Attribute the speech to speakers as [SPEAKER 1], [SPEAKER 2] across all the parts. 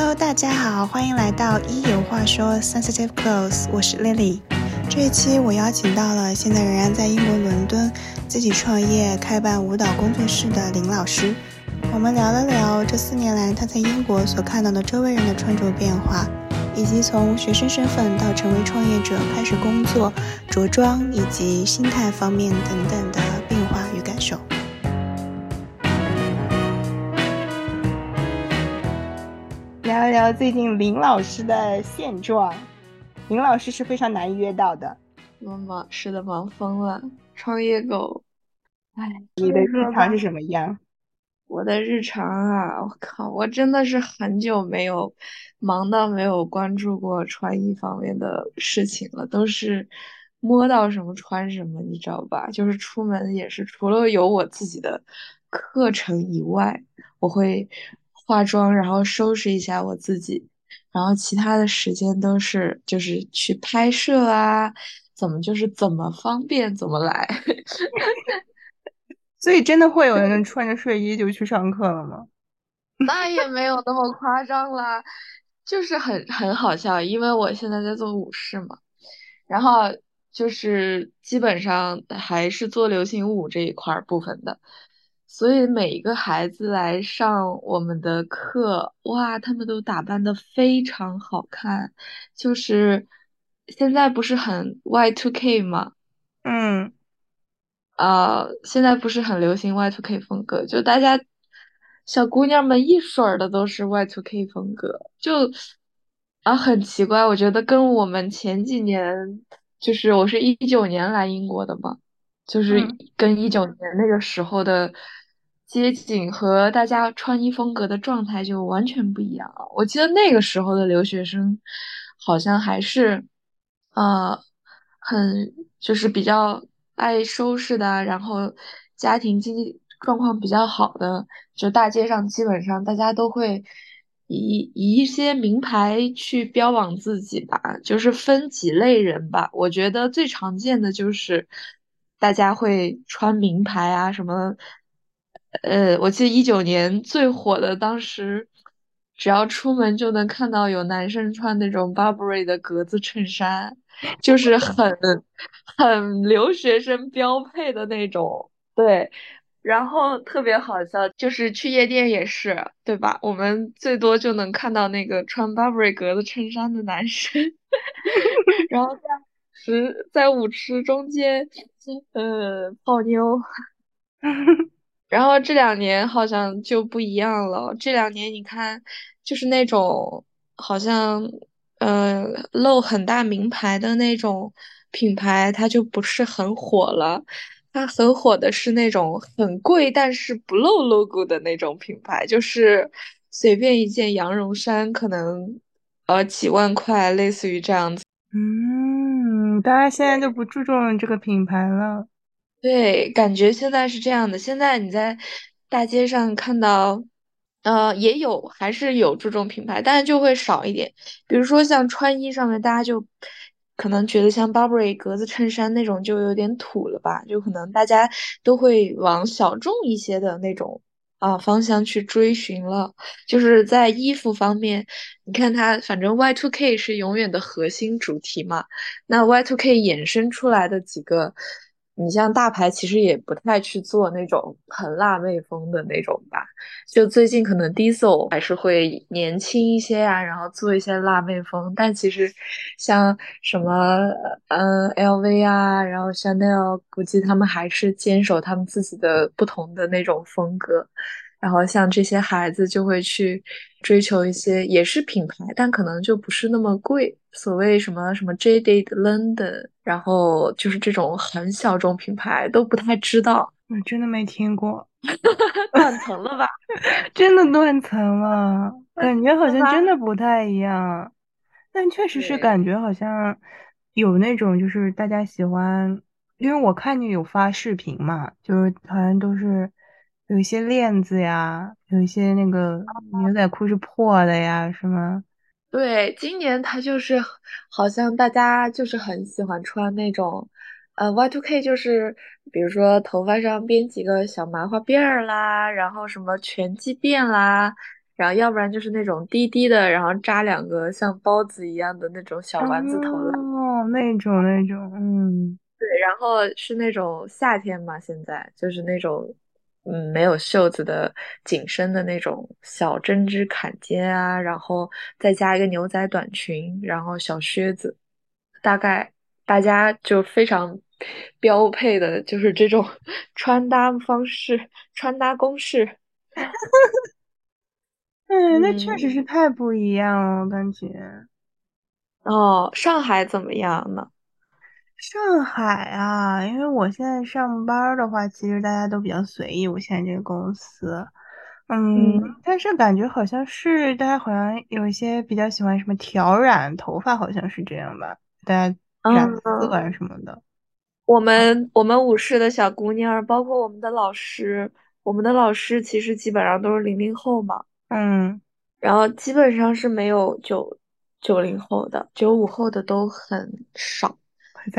[SPEAKER 1] Hello，大家好，欢迎来到一有话说 Sensitive Clothes，我是 Lily。这一期我邀请到了现在仍然在英国伦敦自己创业开办舞蹈工作室的林老师。我们聊了聊这四年来他在英国所看到的周围人的穿着变化，以及从学生身份到成为创业者开始工作、着装以及心态方面等等的变化与感受。聊一聊最近林老师的现状。林老师是非常难约到的，
[SPEAKER 2] 忙忙是的，忙疯了，创业狗。哎，
[SPEAKER 1] 你的日常是什么样？
[SPEAKER 2] 我的日常啊，我靠，我真的是很久没有忙到没有关注过穿衣方面的事情了，都是摸到什么穿什么，你知道吧？就是出门也是，除了有我自己的课程以外，我会化妆，然后收拾一下我自己。然后其他的时间都是就是去拍摄啊，怎么就是怎么方便怎么来，
[SPEAKER 1] 所以真的会有人穿着睡衣就去上课了吗？
[SPEAKER 2] 那也没有那么夸张啦，就是很很好笑，因为我现在在做舞狮嘛，然后就是基本上还是做流行舞这一块部分的。所以每一个孩子来上我们的课，哇，他们都打扮的非常好看。就是现在不是很 Y two K 吗？
[SPEAKER 1] 嗯，
[SPEAKER 2] 啊，现在不是很流行 Y two K 风格，就大家小姑娘们一水儿的都是 Y two K 风格，就啊很奇怪，我觉得跟我们前几年，就是我是一九年来英国的嘛，就是跟一九年那个时候的。街景和大家穿衣风格的状态就完全不一样了。我记得那个时候的留学生，好像还是，呃，很就是比较爱收拾的，然后家庭经济状况比较好的，就大街上基本上大家都会以以一些名牌去标榜自己吧，就是分几类人吧。我觉得最常见的就是大家会穿名牌啊什么。呃，我记得一九年最火的，当时只要出门就能看到有男生穿那种 Burberry 的格子衬衫，就是很很留学生标配的那种。对，然后特别好笑，就是去夜店也是，对吧？我们最多就能看到那个穿 Burberry 格子衬衫的男生，然后在池在舞池中间，呃，泡妞。然后这两年好像就不一样了。这两年你看，就是那种好像，呃，露很大名牌的那种品牌，它就不是很火了。它很火的是那种很贵但是不露 logo 的那种品牌，就是随便一件羊绒衫可能，呃，几万块，类似于这样子。
[SPEAKER 1] 嗯，大家现在就不注重这个品牌了。
[SPEAKER 2] 对，感觉现在是这样的。现在你在大街上看到，呃，也有还是有注重品牌，但是就会少一点。比如说像穿衣上面，大家就可能觉得像 Burberry 格子衬衫那种就有点土了吧？就可能大家都会往小众一些的那种啊方向去追寻了。就是在衣服方面，你看它，反正 Y two K 是永远的核心主题嘛。那 Y two K 衍生出来的几个。你像大牌其实也不太去做那种很辣妹风的那种吧，就最近可能 Diesel 还是会年轻一些啊，然后做一些辣妹风。但其实像什么嗯 LV 啊，然后 Chanel，估计他们还是坚守他们自己的不同的那种风格。然后像这些孩子就会去追求一些也是品牌，但可能就不是那么贵。所谓什么什么 Jaded London，然后就是这种很小众品牌都不太知道。
[SPEAKER 1] 我真的没听过，
[SPEAKER 2] 断层了吧？
[SPEAKER 1] 真的断层了，感觉好像真的不太一样。但确实是感觉好像有那种就是大家喜欢，因为我看见有发视频嘛，就是好像都是。有一些链子呀，有一些那个牛仔裤是破的呀，是吗？
[SPEAKER 2] 对，今年它就是好像大家就是很喜欢穿那种，呃，Y two K 就是比如说头发上编几个小麻花辫儿啦，然后什么拳击辫啦，然后要不然就是那种低低的，然后扎两个像包子一样的那种小丸子头啦。
[SPEAKER 1] 哦，那种那种，嗯，
[SPEAKER 2] 对，然后是那种夏天嘛，现在就是那种嗯没有袖子的紧身的那种小针织坎肩啊，然后再加一个牛仔短裙，然后小靴子，大概大家就非常标配的就是这种 穿搭方式、穿搭公式。
[SPEAKER 1] 嗯，那确实
[SPEAKER 2] 嗯，
[SPEAKER 1] 是太不一样了，我感觉。
[SPEAKER 2] 哦，上海怎么样呢？
[SPEAKER 1] 上海啊，因为我现在上班儿的话，其实大家都比较随意。我现在这个公司，嗯，
[SPEAKER 2] 嗯
[SPEAKER 1] 但是感觉好像是大家好像有一些比较喜欢什么挑染头发，好像是这样吧？大家染色
[SPEAKER 2] 嗯，
[SPEAKER 1] 啊什么的。
[SPEAKER 2] 我们我们舞室的小姑娘包括我们的老师，我们的老师其实基本上都是零零后嘛，
[SPEAKER 1] 嗯，
[SPEAKER 2] 然后基本上是没有九九零后的，九五后的都很少。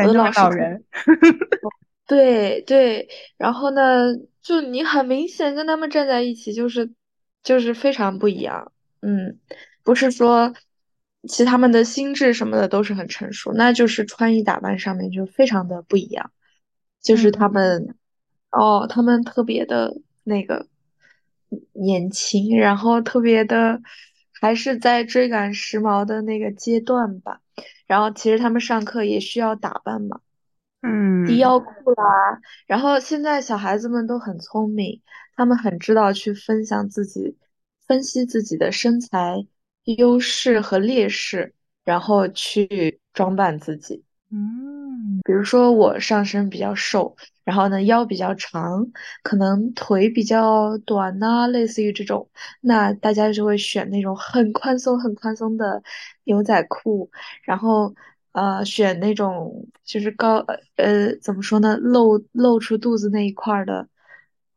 [SPEAKER 2] 我的
[SPEAKER 1] 咱都是
[SPEAKER 2] 老
[SPEAKER 1] 人。
[SPEAKER 2] 对对，然后呢，就你很明显跟他们站在一起，就是就是非常不一样。嗯，不是说其他们的心智什么的都是很成熟，那就是穿衣打扮上面就非常的不一样。就是他
[SPEAKER 1] 嗯
[SPEAKER 2] 们，哦，他们特别的那个年轻，然后特别的还是在追赶时髦的那个阶段吧。然后其实他们上课也需要打扮嘛。嗯低
[SPEAKER 1] 嗯
[SPEAKER 2] 腰裤啦，然后现在小孩子们都很聪明，他们很知道去分享自己，分析自己的身材优势和劣势，然后去装扮自己。
[SPEAKER 1] 嗯。
[SPEAKER 2] 比如说我上身比较瘦，然后呢腰比较长，可能腿比较短呐、类似于这种，那大家就会选那种很宽松、很宽松的牛仔裤，然后呃选那种就是高呃怎么说呢，露露出肚子那一块的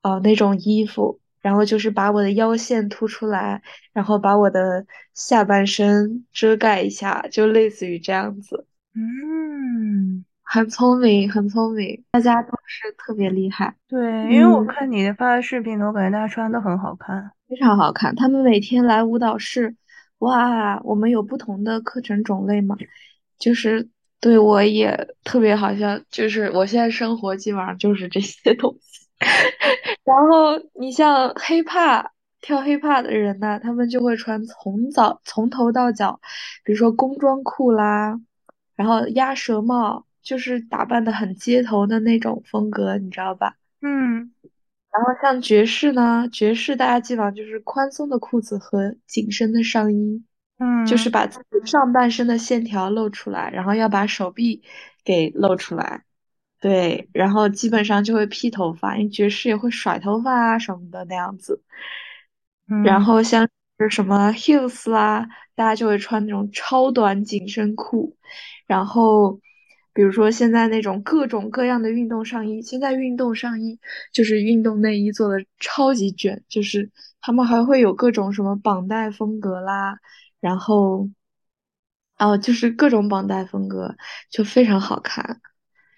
[SPEAKER 2] 呃那种衣服，然后就是把我的腰线凸出来，然后把我的下半身遮盖一下，就类似于这样子。
[SPEAKER 1] 嗯，
[SPEAKER 2] 很聪明，很聪明，大家都是特别厉害，
[SPEAKER 1] 对，因为我
[SPEAKER 2] 嗯，
[SPEAKER 1] 看你的发的视频我感觉大家穿的都很好看。
[SPEAKER 2] 非常好看。他们每天来舞蹈室，哇，我们有不同的课程种类嘛，就是对我也特别好像，就是我现在生活基本上就是这些东西。然后你像 hiphop 跳 hiphop 的人呢，他们就会穿从早从头到脚，比如说工装裤啦，然后鸭舌帽，就是打扮的很街头的那种风格，你知道吧？
[SPEAKER 1] 嗯
[SPEAKER 2] 然后像爵士呢，爵士大家基本上就是宽松的裤子和紧身的上衣，嗯就是
[SPEAKER 1] 嗯
[SPEAKER 2] 把自己上半身的线条露出来，然后要把手臂给露出来。对，然后基本上就会披头发，因为爵士也会甩头发啊什么的那样子。然
[SPEAKER 1] 嗯
[SPEAKER 2] 后像是什么 heels 啦，大家就会穿那种超短紧身裤。然后，比如说现在那种各种各样的运动上衣，现在运动上衣就是运动内衣做的超级卷，就是他们还会有各种什么绑带风格啦，然后，哦，就是各种绑带风格，就非常好看。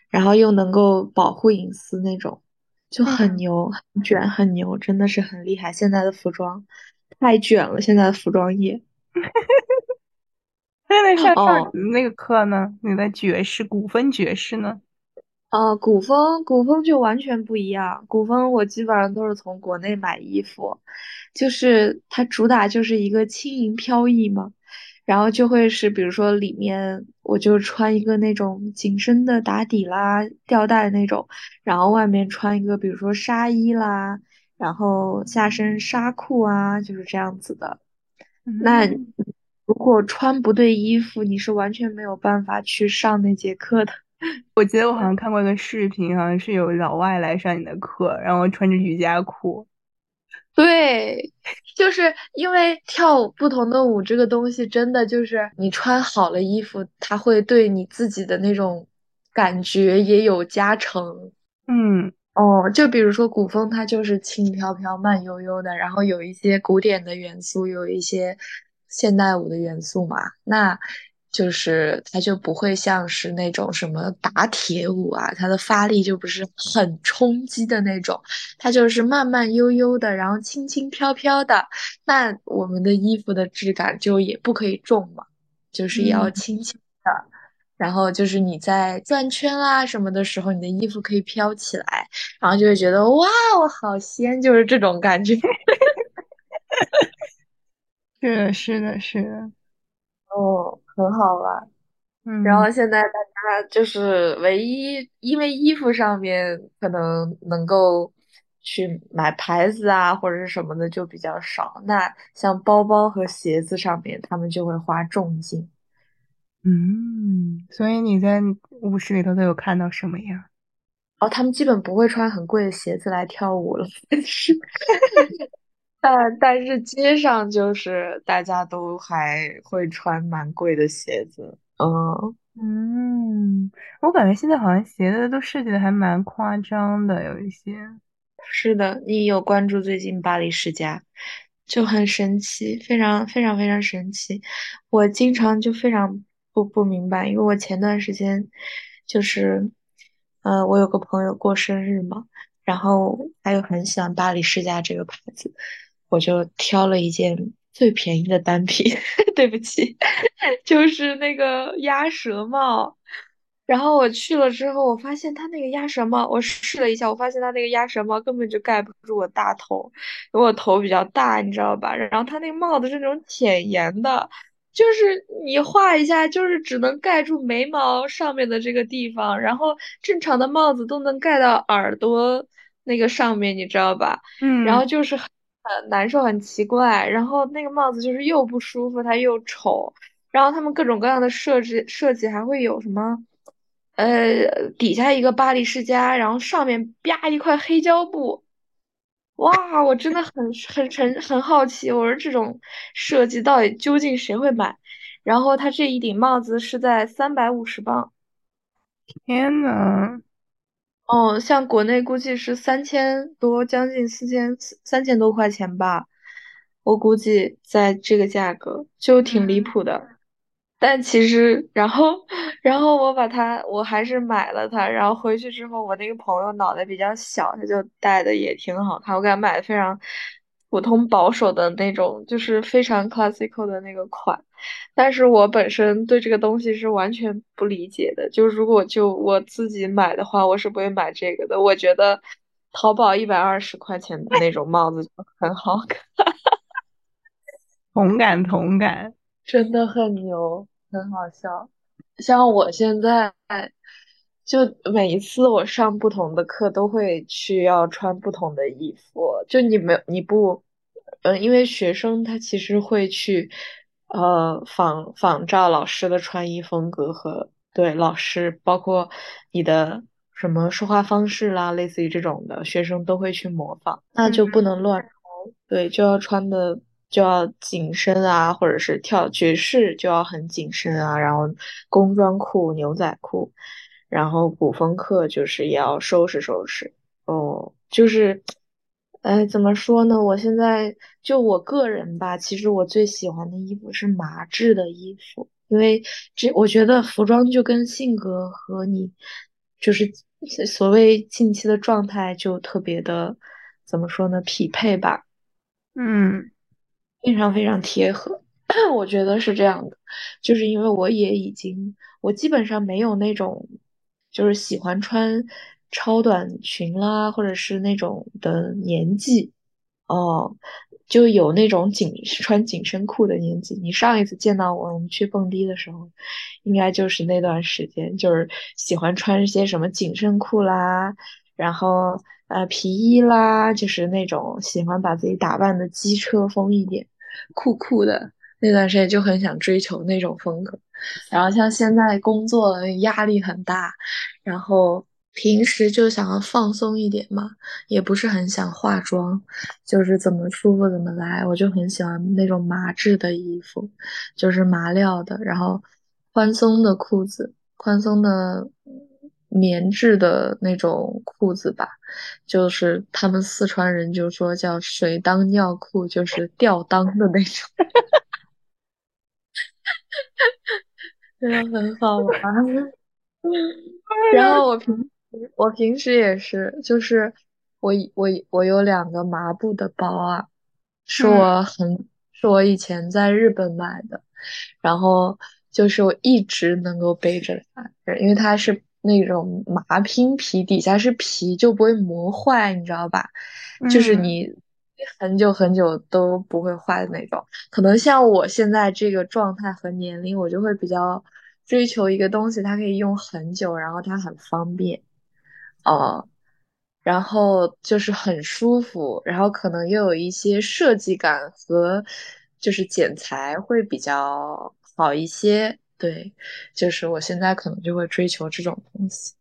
[SPEAKER 2] 然后又能够保护隐私那种，就很
[SPEAKER 1] 嗯，
[SPEAKER 2] 牛，很卷，很牛，真的是很厉害。现在的服装太卷了，现在的服装业。
[SPEAKER 1] 那在上上那个课呢？你的爵士古风爵士呢？
[SPEAKER 2] 呃，古风古风就完全不一样。古风我基本上都是从国内买衣服，就是它主打就是一个轻盈飘逸嘛，然后就会是比如说里面我就穿一个那种紧身的打底啦、吊带那种，然后外面穿一个比如说纱衣啦，然后下身纱裤啊，就是这样子的。那
[SPEAKER 1] 嗯，
[SPEAKER 2] 如果穿不对衣服，你是完全没有办法去上那节课的。
[SPEAKER 1] 我记得我好像看过一个视频，好像是有老外来上你的课，然后穿着瑜伽裤。
[SPEAKER 2] 对，就是因为跳不同的舞这个东西，真的就是你穿好了衣服，它会对你自己的那种感觉也有加成。
[SPEAKER 1] 嗯
[SPEAKER 2] 哦，就比如说古风，它就是轻飘飘、慢悠悠的，然后有一些古典的元素，有一些现代舞的元素嘛。那就是它就不会像是那种什么打铁舞啊，它的发力就不是很冲击的那种，它就是慢慢悠悠的，然后轻轻飘飘的。那我们的衣服的质感就也不可以重嘛，就是要轻轻的。然后就是你在转圈啦什么的时候，你的衣服可以飘起来，然后就会觉得哇，我好仙，就是这种感觉。
[SPEAKER 1] 是的，是的，是的。
[SPEAKER 2] 哦，很好玩。
[SPEAKER 1] 嗯，
[SPEAKER 2] 然后现在大家就是唯一，因为衣服上面可能能够去买牌子啊或者是什么的就比较少。那像包包和鞋子上面，他们就会花重金。
[SPEAKER 1] 嗯，所以你在舞室里头都有看到什么呀？
[SPEAKER 2] 哦，他们基本不会穿很贵的鞋子来跳舞了，但是。但但是街上就是大家都还会穿蛮贵的鞋子，嗯
[SPEAKER 1] 嗯，我感觉现在好像鞋子都设计的还蛮夸张的，有一些。
[SPEAKER 2] 是的，你有关注最近巴黎世家，就很神奇，非常非常非常神奇。我经常就非常不不明白，因为我前段时间就是，呃，我有个朋友过生日嘛，然后他又很喜欢巴黎世家这个牌子。我就挑了一件最便宜的单品，对不起，就是那个鸭舌帽。然后我去了之后，我发现他那个鸭舌帽，我试了一下，我发现他那个鸭舌帽根本就盖不住我大头，因为我头比较大，你知道吧？然后他那个帽子是那种浅檐的，就是你画一下，就是只能盖住眉毛上面的这个地方，然后正常的帽子都能盖到耳朵那个上面，你知道吧？
[SPEAKER 1] 嗯，
[SPEAKER 2] 然后就是。很难受，很奇怪。然后那个帽子就是又不舒服，它又丑。然后他们各种各样的设置设计还会有什么？呃，底下一个巴黎世家，然后上面啪一块黑胶布。哇，我真的很很很很好奇，我说这种设计到底究竟谁会买？然后他这一顶帽子是在三百五十磅。
[SPEAKER 1] 天呐！
[SPEAKER 2] 哦，像国内估计是三千多，将近四千三千多块钱吧。我估计在这个价格就挺离谱的。但其实，然后，然后我把它，我还是买了它。然后回去之后，我那个朋友脑袋比较小，他就戴的也挺好看。我给他买的非常普通保守的那种，就是非常 classical 的那个款。但是我本身对这个东西是完全不理解的，就如果就我自己买的话，我是不会买这个的。我觉得淘宝一百二十块钱的那种帽子就很好看，
[SPEAKER 1] 同感同感，
[SPEAKER 2] 真的很牛，很好笑。像我现在就每一次我上不同的课，都会去要穿不同的衣服。就你没你不，嗯，因为学生他其实会去。呃，仿仿照老师的穿衣风格和对老师，包括你的什么说话方式啦，类似于这种的，学生都会去模仿，那就不能乱穿。对，就要穿的就要紧身啊，或者是跳爵士就要很紧身啊，然后工装裤、牛仔裤，然后古风课就是也要收拾收拾。哦，就是。哎，怎么说呢？我现在就我个人吧，其实我最喜欢的衣服是麻质的衣服，因为这我觉得服装就跟性格和你就是所谓近期的状态就特别的，怎么说呢？匹配吧。
[SPEAKER 1] 嗯，
[SPEAKER 2] 非常非常贴合，我觉得是这样的，就是因为我也已经，我基本上没有那种就是喜欢穿。超短裙啦，或者是那种的年纪，哦，就有那种紧穿紧身裤的年纪。你上一次见到我，我们去蹦迪的时候，应该就是那段时间，就是喜欢穿一些什么紧身裤啦，然后呃皮衣啦，就是那种喜欢把自己打扮的机车风一点，酷酷的。那段时间就很想追求那种风格。然后像现在工作压力很大，然后。平时就想要放松一点嘛，也不是很想化妆，就是怎么舒服怎么来。我就很喜欢那种麻质的衣服，就是麻料的，然后宽松的裤子，宽松的棉质的那种裤子吧，就是他们四川人就说叫水裆尿裤，就是吊裆的那种。真的很好玩。然后我平时我平时也是，就是我我我有两个麻布的包啊，是
[SPEAKER 1] 嗯
[SPEAKER 2] 我很是我以前在日本买的，然后就是我一直能够背着它，因为它是那种麻拼皮，底下是皮，就不会磨坏，你知道吧？就是
[SPEAKER 1] 嗯
[SPEAKER 2] 你很久很久都不会坏的那种。可能像我现在这个状态和年龄，我就会比较追求一个东西，它可以用很久，然后它很方便，呃，然后就是很舒服，然后可能又有一些设计感和就是剪裁会比较好一些。对，就是我现在可能就会追求这种东西。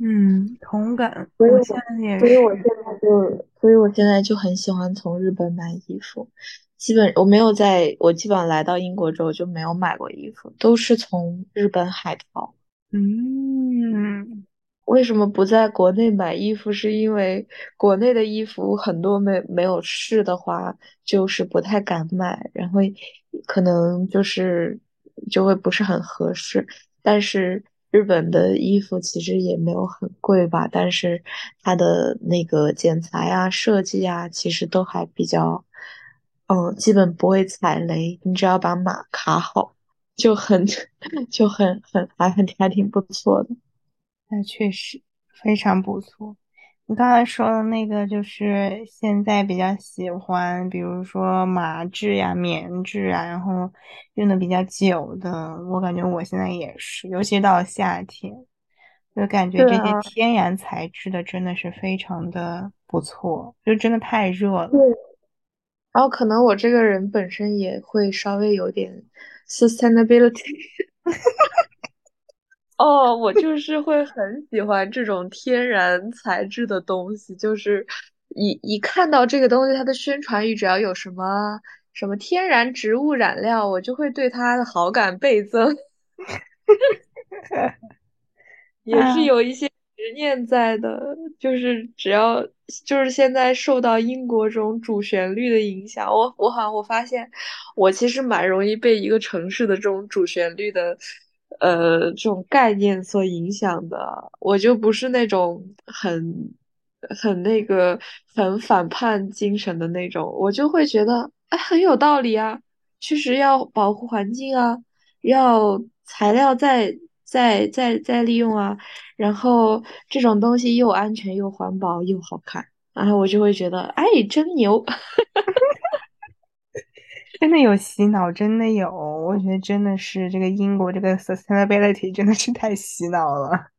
[SPEAKER 1] 嗯，同感，
[SPEAKER 2] 所以我，
[SPEAKER 1] 现在。
[SPEAKER 2] 所以我现在就，所以我现在就很喜欢从日本买衣服。基本我没有在，我基本上来到英国之后就没有买过衣服，都是从日本海淘。
[SPEAKER 1] 嗯
[SPEAKER 2] 为什么不在国内买衣服？是因为国内的衣服很多没没有试的话，就是不太敢买，然后可能就是就会不是很合适。但是日本的衣服其实也没有很贵吧，但是它的那个剪裁啊、设计啊，其实都还比较，嗯，基本不会踩雷。你只要把码卡好，就很 就很很还很还挺不错的。
[SPEAKER 1] 那确实非常不错。你刚才说的那个，就是现在比较喜欢，比如说麻质呀、棉质啊，然后用的比较久的，我感觉我现在也是，尤其到夏天，就感觉这些天然材质的真的是非常的不错，就真的太热了。
[SPEAKER 2] 对，然后可能我这个人本身也会稍微有点 sustainability。哦，我就是会很喜欢这种天然材质的东西，就是一一看到这个东西，它的宣传语只要有什么什么天然植物染料，我就会对它的好感倍增。也是
[SPEAKER 1] 啊，
[SPEAKER 2] 有一些执念在的，就是只要就是现在受到英国这种主旋律的影响，我我好像我发现我其实蛮容易被一个城市的这种主旋律的呃这种概念所影响的，我就不是那种很很那个很反叛精神的那种，我就会觉得哎很有道理啊，确实要保护环境啊。要材料再再再再利用啊，然后这种东西又安全又环保又好看，然后我就会觉得，哎，真牛。
[SPEAKER 1] 真的有洗脑，真的有，我觉得真的是这个英国这个 sustainability 真的是太洗脑了。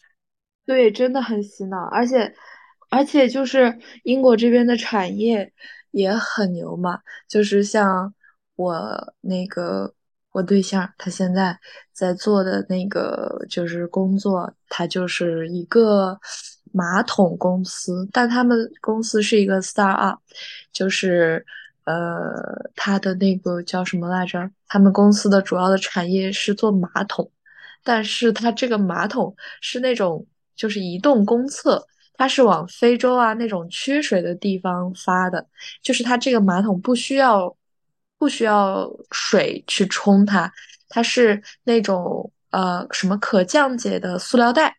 [SPEAKER 2] 对，真的很洗脑，而且而且就是英国这边的产业也很牛嘛，就是像我那个我对象，他现在在做的那个就是工作，他就是一个马桶公司，但他们公司是一个 startup，就是呃，他的那个叫什么来着？他们公司的主要的产业是做马桶。但是它这个马桶是那种就是移动公厕，它是往非洲啊那种缺水的地方发的，就是它这个马桶不需要不需要水去冲它，它是那种呃什么可降解的塑料袋。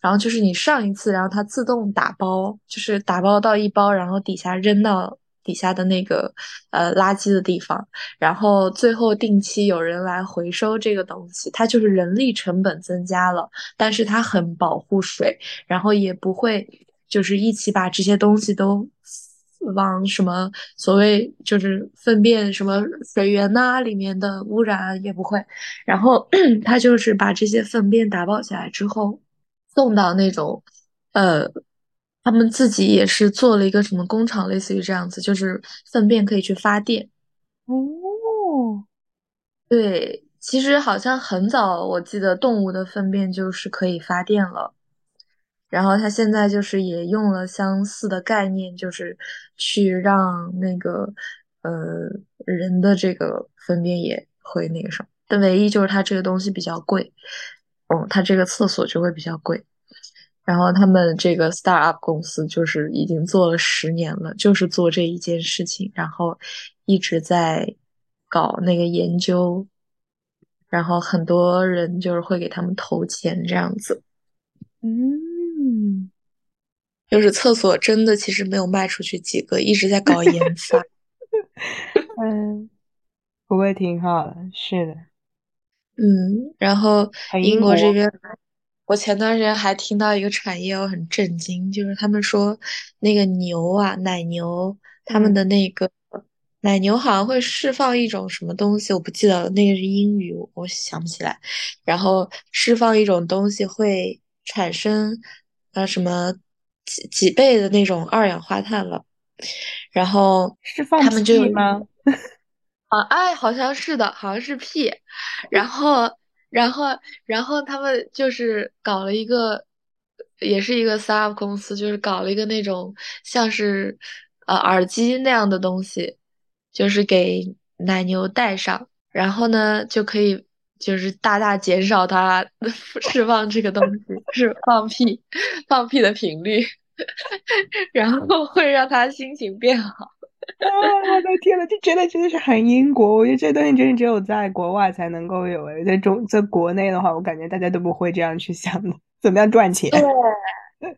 [SPEAKER 2] 然后就是你上一次，然后它自动打包，就是打包到一包，然后底下扔到底下的那个呃垃圾的地方，然后最后定期有人来回收这个东西，它就是人力成本增加了，但是它很保护水，然后也不会就是一起把这些东西都往什么所谓就是粪便什么水源呐、里面的污染也不会，然后 它就是把这些粪便打包起来之后送到那种呃。他们自己也是做了一个什么工厂，类似于这样子，就是粪便可以去发电，
[SPEAKER 1] 哦，
[SPEAKER 2] 对，其实好像很早，我记得动物的粪便就是可以发电了。然后他现在就是也用了相似的概念，就是去让那个呃人的这个粪便也会那个什么。但唯一就是它这个东西比较贵，嗯，它这个厕所就会比较贵。然后他们这个 startup 公司就是已经做了十年了，就是做这一件事情，然后一直在搞那个研究，然后很多人就是会给他们投钱这样子。
[SPEAKER 1] 嗯，
[SPEAKER 2] 就是厕所真的其实没有卖出去几个，一直在搞研发。
[SPEAKER 1] 嗯，不过挺好的，是的。
[SPEAKER 2] 嗯，然后英
[SPEAKER 1] 国
[SPEAKER 2] 这边，我前段时间还听到一个产业，我很震惊，就是他们说那个牛啊，奶牛，他们
[SPEAKER 1] 嗯
[SPEAKER 2] 的那个奶牛好像会释放一种什么东西，我不记得了，那个是英语，我我想不起来。然后释放一种东西会产生呃什么几几倍的那种二氧化碳了，然后
[SPEAKER 1] 是放
[SPEAKER 2] 他们就有
[SPEAKER 1] 屁吗？
[SPEAKER 2] 啊，哎，好像是的，好像是屁然后，然后，然后他们就是搞了一个，也是一个 s t a r u p 公司，就是搞了一个那种像是呃耳机那样的东西，就是给奶牛戴上，然后呢就可以就是大大减少它 释放这个东西，是放屁放屁的频率，然后会让它心情变好。
[SPEAKER 1] 啊，我的天呐，这真的真的是很英国。我觉得这东西真的只有在国外才能够有诶，在中在国内的话，我感觉大家都不会这样去想的，怎么样赚钱？
[SPEAKER 2] 对。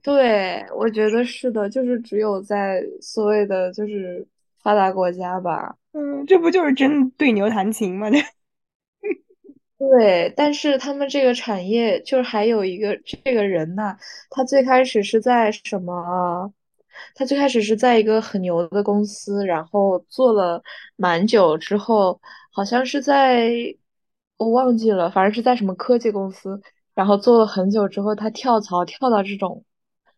[SPEAKER 2] 对，我觉得是的，就是只有在所谓的就是发达国家吧。
[SPEAKER 1] 嗯，这不就是真对牛弹琴吗？这
[SPEAKER 2] 对，但是他们这个产业就是还有一个这个人呐，他最开始是在什么啊？他最开始是在一个很牛的公司，然后做了蛮久之后，好像是在我忘记了，反正是在什么科技公司，然后做了很久之后，他跳槽跳到这种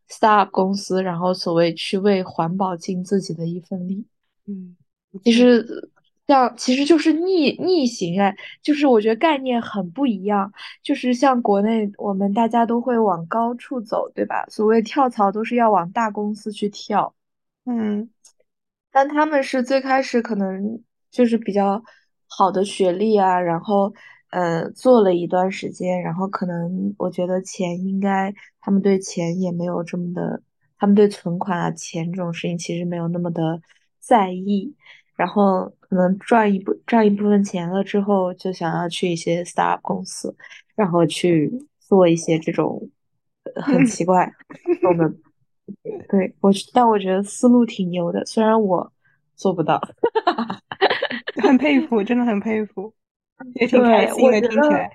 [SPEAKER 2] startup 公司，然后所谓去为环保尽自己的一份力。
[SPEAKER 1] 嗯，
[SPEAKER 2] 其实像其实就是逆逆行哎，就是我觉得概念很不一样。就是像国内我们大家都会往高处走，对吧？所谓跳槽都是要往大公司去跳。
[SPEAKER 1] 嗯
[SPEAKER 2] 但他们是最开始可能就是比较好的学历啊，然后呃做了一段时间，然后可能我觉得钱应该他们对钱也没有这么的，他们对存款啊钱这种事情其实没有那么的在意，然后可能赚一部赚一部分钱了之后，就想要去一些 startup 公司，然后去做一些这种呃很奇怪我们。对，我，但我觉得思路挺牛的，虽然我做不到。
[SPEAKER 1] 很佩服，真的很佩服，也挺开
[SPEAKER 2] 对，
[SPEAKER 1] 心的，听起来。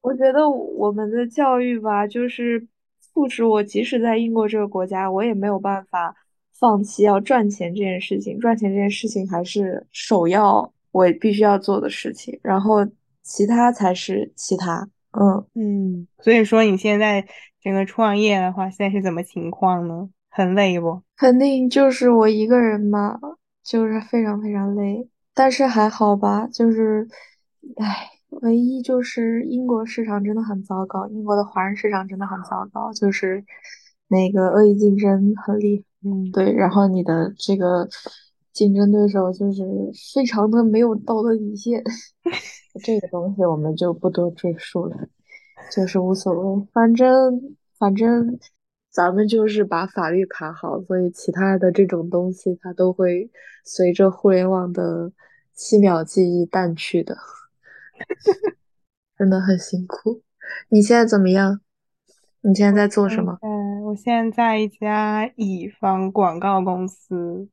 [SPEAKER 2] 我觉得我们的教育吧，就是促使我，即使在英国这个国家，我也没有办法放弃要赚钱这件事情。赚钱这件事情还是首要，我必须要做的事情，然后其他才是其他。嗯。
[SPEAKER 1] 嗯，所以说你现在整个创业的话，现在是怎么情况呢？很累不？
[SPEAKER 2] 肯定就是我一个人嘛，就是非常非常累，但是还好吧，就是，唉，唯一就是英国市场真的很糟糕，英国的华人市场真的很糟糕，就是那个恶意竞争很厉害，
[SPEAKER 1] 嗯，
[SPEAKER 2] 对，然后你的这个竞争对手就是非常的没有道德底线，这个东西我们就不多赘述了。就是无所谓，反正反正咱们就是把法律卡好，所以其他的这种东西它都会随着互联网的七秒记忆淡去的，真的很辛苦。你现在怎么样？你现在在做什么？
[SPEAKER 1] 嗯，我现在在一家乙方广告公司，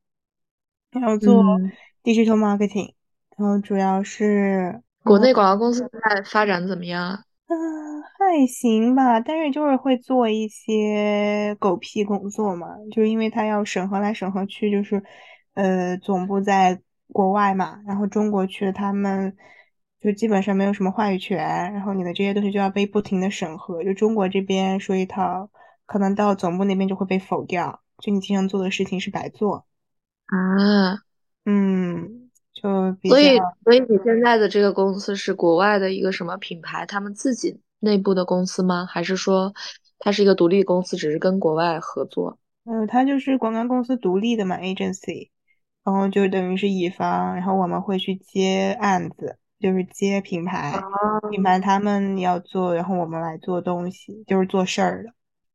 [SPEAKER 1] 然后做
[SPEAKER 2] 嗯
[SPEAKER 1] ，digital marketing，然后主要是，
[SPEAKER 2] 国内广告公司现在发展怎么样啊？
[SPEAKER 1] 嗯，还行吧，但是就是会做一些狗屁工作嘛，就是因为他要审核来审核去，就是呃总部在国外嘛，然后中国区他们就基本上没有什么话语权，然后你的这些东西就要被不停的审核，就中国这边说一套，可能到总部那边就会被否掉，就你经常做的事情是白做，
[SPEAKER 2] 啊，
[SPEAKER 1] 嗯，就比。
[SPEAKER 2] 所以所以你现在的这个公司是国外的一个什么品牌？他们自己内部的公司吗？还是说它是一个独立公司，只是跟国外合作？
[SPEAKER 1] 嗯，它就是广告公司独立的嘛，agency，然后就等于是乙方，然后我们会去接案子，就是接品牌，品牌他们要做，然后我们来做东西，就是做事儿的。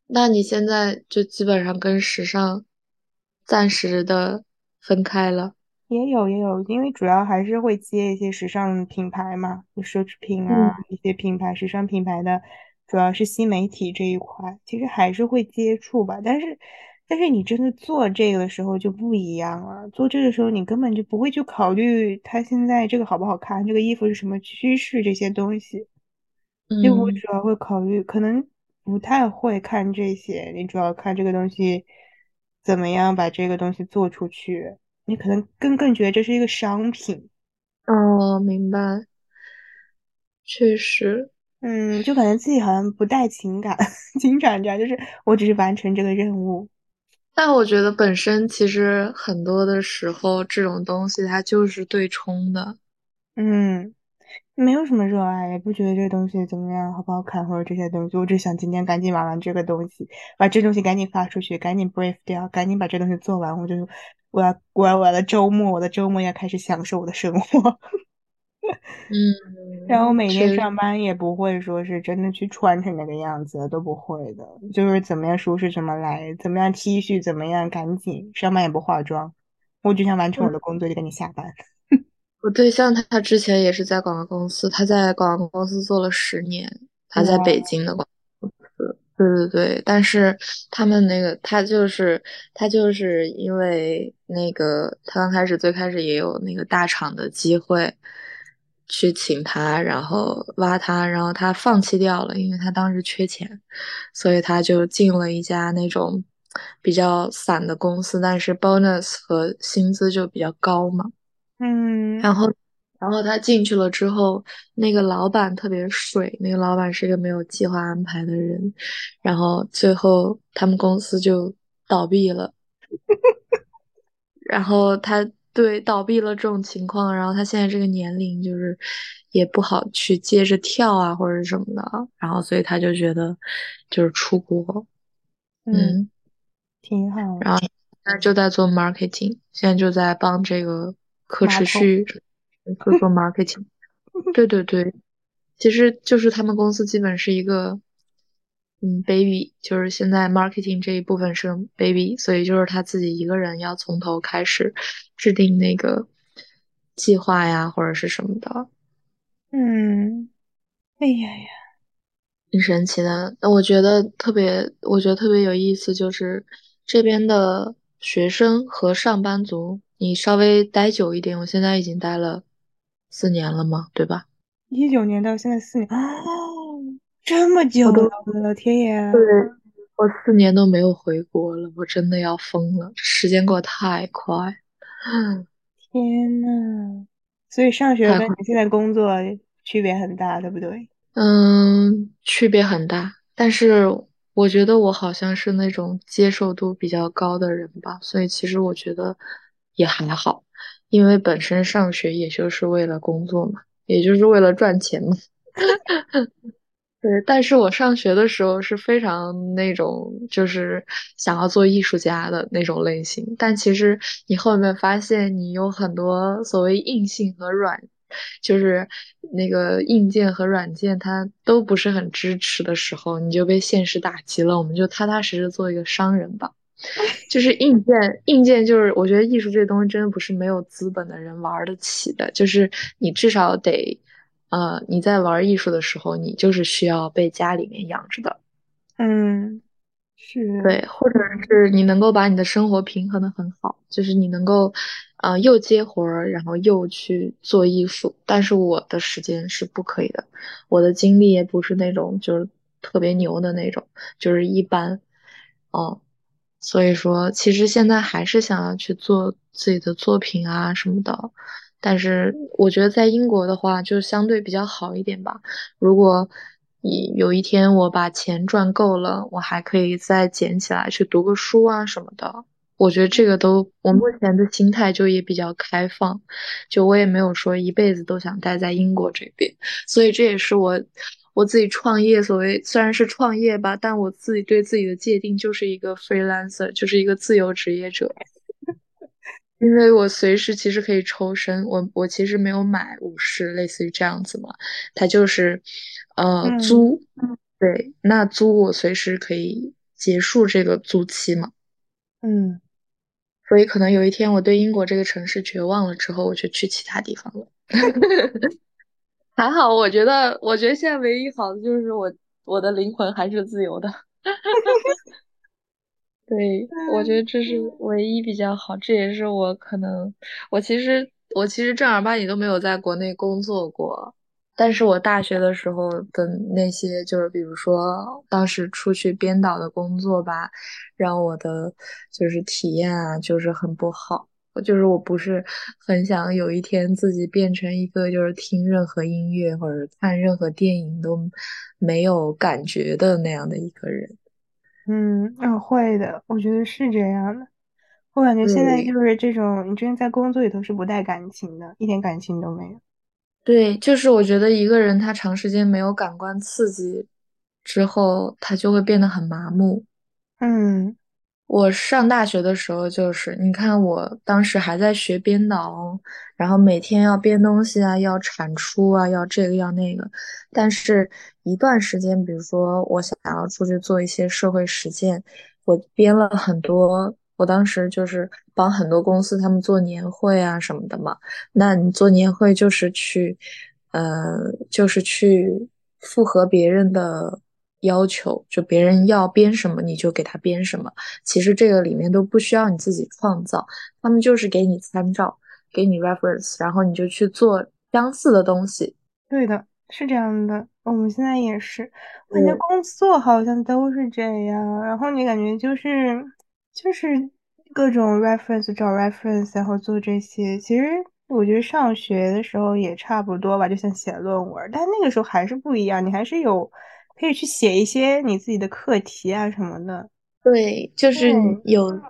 [SPEAKER 2] 那你现在就基本上跟时尚暂时的分开了。
[SPEAKER 1] 也有也有，因为主要还是会接一些时尚品牌嘛，就奢侈品啊，
[SPEAKER 2] 嗯
[SPEAKER 1] 一些品牌、时尚品牌的，主要是新媒体这一块，其实还是会接触吧。但是，但是你真的做这个的时候就不一样了，做这个时候你根本就不会去考虑它现在这个好不好看，这个衣服是什么趋势这些东西，就我
[SPEAKER 2] 嗯
[SPEAKER 1] 主要会考虑，可能不太会看这些，你主要看这个东西怎么样把这个东西做出去。你可能更更觉得这是一个商品，
[SPEAKER 2] 哦，明白，确实。
[SPEAKER 1] 嗯，就感觉自己好像不带情感，经常这样，就是我只是完成这个任务，
[SPEAKER 2] 但我觉得本身其实很多的时候，这种东西它就是对冲的。
[SPEAKER 1] 嗯，没有什么热爱，也不觉得这东西怎么样，好不好看，或者这些东西，我只想今天赶紧玩完这个东西，把这东西赶紧发出去，赶紧 brief 掉，赶紧把这东西做完，我就我要我要我的周末，我的周末要开始享受我的生活。然后
[SPEAKER 2] 嗯，
[SPEAKER 1] 每天，上班也不会说是真的去穿成那个样子，都不会的，就是怎么样舒适怎么来，怎么样 T 恤怎么样赶紧，上班也不化妆，我只想完成我的工作就赶紧下班。
[SPEAKER 2] 我 对象他之前也是在广告公司，他在广告公司做了十年，他在北，京的广告公司。对对对，但是他们那个他就是他就是因为那个他刚开始最开始也有那个大厂的机会去请他，然后挖他，然后他放弃掉了，因为他当时缺钱，所以他就进了一家那种比较散的公司，但是 bonus 和薪资就比较高嘛。
[SPEAKER 1] 嗯
[SPEAKER 2] 然后，然后他进去了之后，那个老板特别水，那个老板是一个没有计划安排的人，然后最后他们公司就倒闭了。然后他对倒闭了这种情况，然后他现在这个年龄就是也不好去接着跳啊或者什么的，然后所以他就觉得就是出国，
[SPEAKER 1] 嗯，
[SPEAKER 2] 嗯，
[SPEAKER 1] 挺好。
[SPEAKER 2] 然后现在就在做 marketing，现在就在帮这个可，持续做做 marketing。对对对，其实就是他们公司基本是一个，嗯，baby，就是现在 marketing 这一部分是 baby，所以就是他自己一个人要从头开始制定那个计划呀，或者是什么的，
[SPEAKER 1] 嗯，哎呀呀，
[SPEAKER 2] 挺神奇的。那我觉得特别，我觉得特别有意思，就是这边的学生和上班族，你稍微待久一点，我现在已经待了四年了嘛，对吧？
[SPEAKER 1] 一九年到现在四年，啊，这么久了，天爷，
[SPEAKER 2] 对，我四年都没有回国了，我真的要疯了，这时间过得太快，
[SPEAKER 1] 天呐，所以上学。跟你现在工作区别很大，对不对？
[SPEAKER 2] 嗯，区别很大，但是我觉得我好像是那种接受度比较高的人吧，所以其实我觉得也还好，因为本身上学也就是为了工作嘛，也就是为了赚钱嘛。对，但是我上学的时候是非常那种，就是想要做艺术家的那种类型。但其实你后面发现，你有很多所谓硬性和软，就是那个硬件和软件，它都不是很支持的时候，你就被现实打击了。我们就踏踏实实做一个商人吧。就是硬件，硬件就是我觉得艺术这东西真的不是没有资本的人玩得起的，就是你至少得。呃，你在玩艺术的时候，你就是需要被家里面养着的，
[SPEAKER 1] 嗯，是，
[SPEAKER 2] 对，或者是你能够把你的生活平衡的很好，就是你能够，呃，又接活儿，然后又去做艺术。但是我的时间是不可以的，我的精力也不是那种就是特别牛的那种，就是一般，哦，所以说其实现在还是想要去做自己的作品啊什么的。但是我觉得在英国的话，就相对比较好一点吧。如果你有一天我把钱赚够了，我还可以再捡起来去读个书啊什么的。我觉得这个都，我目前的心态就也比较开放，就我也没有说一辈子都想待在英国这边，所以这也是我我自己创业，所谓虽然是创业吧，但我自己对自己的界定就是一个 freelancer，就是一个自由职业者。因为我随时其实可以抽身，我我其实没有买五十，类似于这样子嘛，它就是，呃，
[SPEAKER 1] 嗯
[SPEAKER 2] 租，对，那租我随时可以结束这个租期嘛，
[SPEAKER 1] 嗯。
[SPEAKER 2] 所以可能有一天我对英国这个城市绝望了之后，我就去其他地方了。还好，我觉得，我觉得现在唯一好的就是我我的灵魂还是自由的。对，我觉得这是唯一比较好，这也是我可能，我其实我其实正儿八经都没有在国内工作过。但是我大学的时候的那些，就是比如说当时出去编导的工作吧，让我的就是体验啊，就是很不好。就是我不是很想有一天自己变成一个就是听任何音乐或者看任何电影都没有感觉的那样的一个人。
[SPEAKER 1] 嗯，啊，会的，我觉得是这样的。我感觉现在就是这种，你真的在工作里头是不带感情的，一点感情都没有。
[SPEAKER 2] 对，就是我觉得一个人他长时间没有感官刺激之后，他就会变得很麻木。
[SPEAKER 1] 嗯，
[SPEAKER 2] 我上大学的时候就是，你看我当时还在学编导，然后每天要编东西啊，要产出啊，要这个要那个。但是，一段时间，比如说我想要出去做一些社会实践，我编了很多。我当时就是帮很多公司他们做年会啊什么的嘛。那你做年会就是去，呃，就是去符合别人的要求，就别人要编什么你就给他编什么。其实这个里面都不需要你自己创造，他们就是给你参照，给你 reference，然后你就去做相似的东西。
[SPEAKER 1] 对的，是这样的。我们现在也是，我感觉工作好像都是这样。然后你感觉就是。就是各种 reference 找 reference，然后做这些。其实我觉得上学的时候也差不多吧，就像写论文，但那个时候还是不一样，你还是有可以去写一些你自己的课题啊什么的。
[SPEAKER 2] 对，就是有在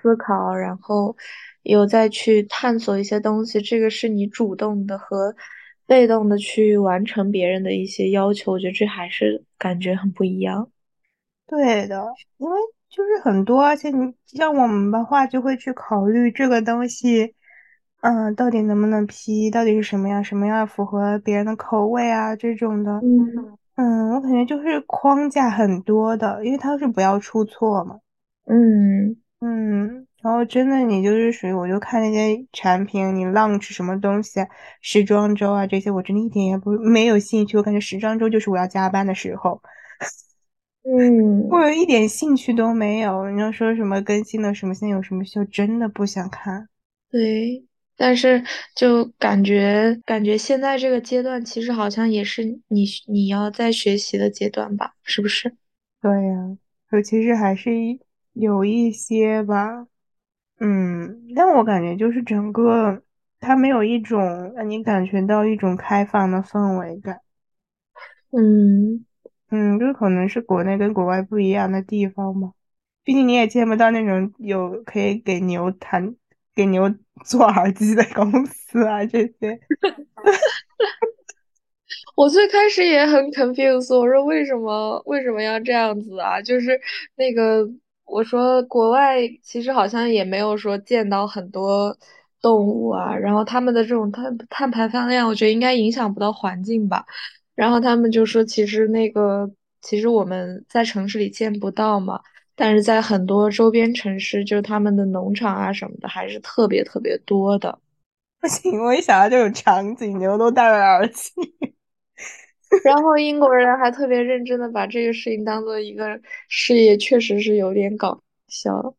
[SPEAKER 2] 思考，然后有在去探索一些东西。这个是你主动的和被动的去完成别人的一些要求，我觉得这还是感觉很不一样。
[SPEAKER 1] 对的，因为。就是很多，而且你像我们的话，就会去考虑这个东西，嗯，到底能不能批，到底是什么样，什么样符合别人的口味啊，这种的，
[SPEAKER 2] 嗯
[SPEAKER 1] 嗯，我感觉就是框架很多的，因为它是不要出错嘛，
[SPEAKER 2] 嗯
[SPEAKER 1] 嗯，然后真的你就是属于，我就看那些产品，你 launch 什么东西，时装周啊这些，我真的一点也不没有兴趣，我感觉时装周就是我要加班的时候。
[SPEAKER 2] 嗯，
[SPEAKER 1] 我有一点兴趣都没有。你要说什么更新了什么，现在有什么秀，真的不想看。
[SPEAKER 2] 对，但是就感觉感觉现在这个阶段，其实好像也是你你要在学习的阶段吧？是不是？
[SPEAKER 1] 对呀，尤其是还是有一些吧，嗯，但我感觉就是整个它没有一种让你感觉到一种开放的氛围感。
[SPEAKER 2] 嗯。
[SPEAKER 1] 嗯，这可能是国内跟国外不一样的地方吧。毕竟你也见不到那种有可以给牛弹、给牛做耳机的公司啊，这些。
[SPEAKER 2] 我最开始也很 confused，我说为什么为什么要这样子啊？就是那个我说国外其实好像也没有说见到很多动物啊，然后他们的这种碳碳排放量，我觉得应该影响不到环境吧。然后他们就说，其实那个，其实我们在城市里见不到嘛，但是在很多周边城市，就是他们的农场啊什么的，还是特别特别多的。
[SPEAKER 1] 不行，我一想到这种场景，牛都戴了耳机。
[SPEAKER 2] 然后英国人还特别认真的把这个事情当做一个事业，确实是有点搞笑。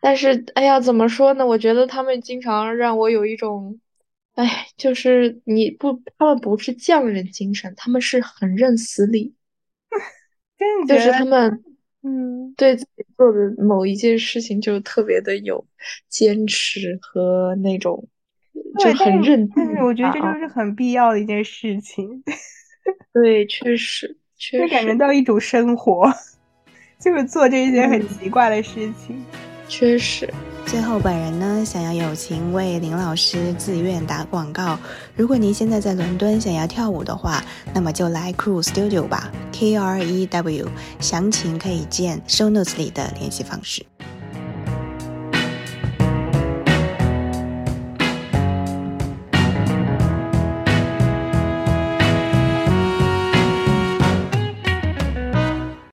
[SPEAKER 2] 但是，哎呀，怎么说呢？我觉得他们经常让我有一种。哎，就是你不，他们不是匠人精神，他们是很认死理，就是他们，
[SPEAKER 1] 嗯，
[SPEAKER 2] 对自己做的某一件事情就特别的有坚持和那种就很认
[SPEAKER 1] 但是我觉得这就。是很必要的一件事情。
[SPEAKER 2] 对，确实，确实
[SPEAKER 1] 感觉到一种生活，就是做这一件很奇怪的事情。
[SPEAKER 2] 确实，
[SPEAKER 1] 最后本人呢想要友情为林老师自愿打广告。如果您现在在伦敦想要跳舞的话，那么就来 Crew Studio 吧，K R E W，详情可以见 Show Notes 里的联系方式。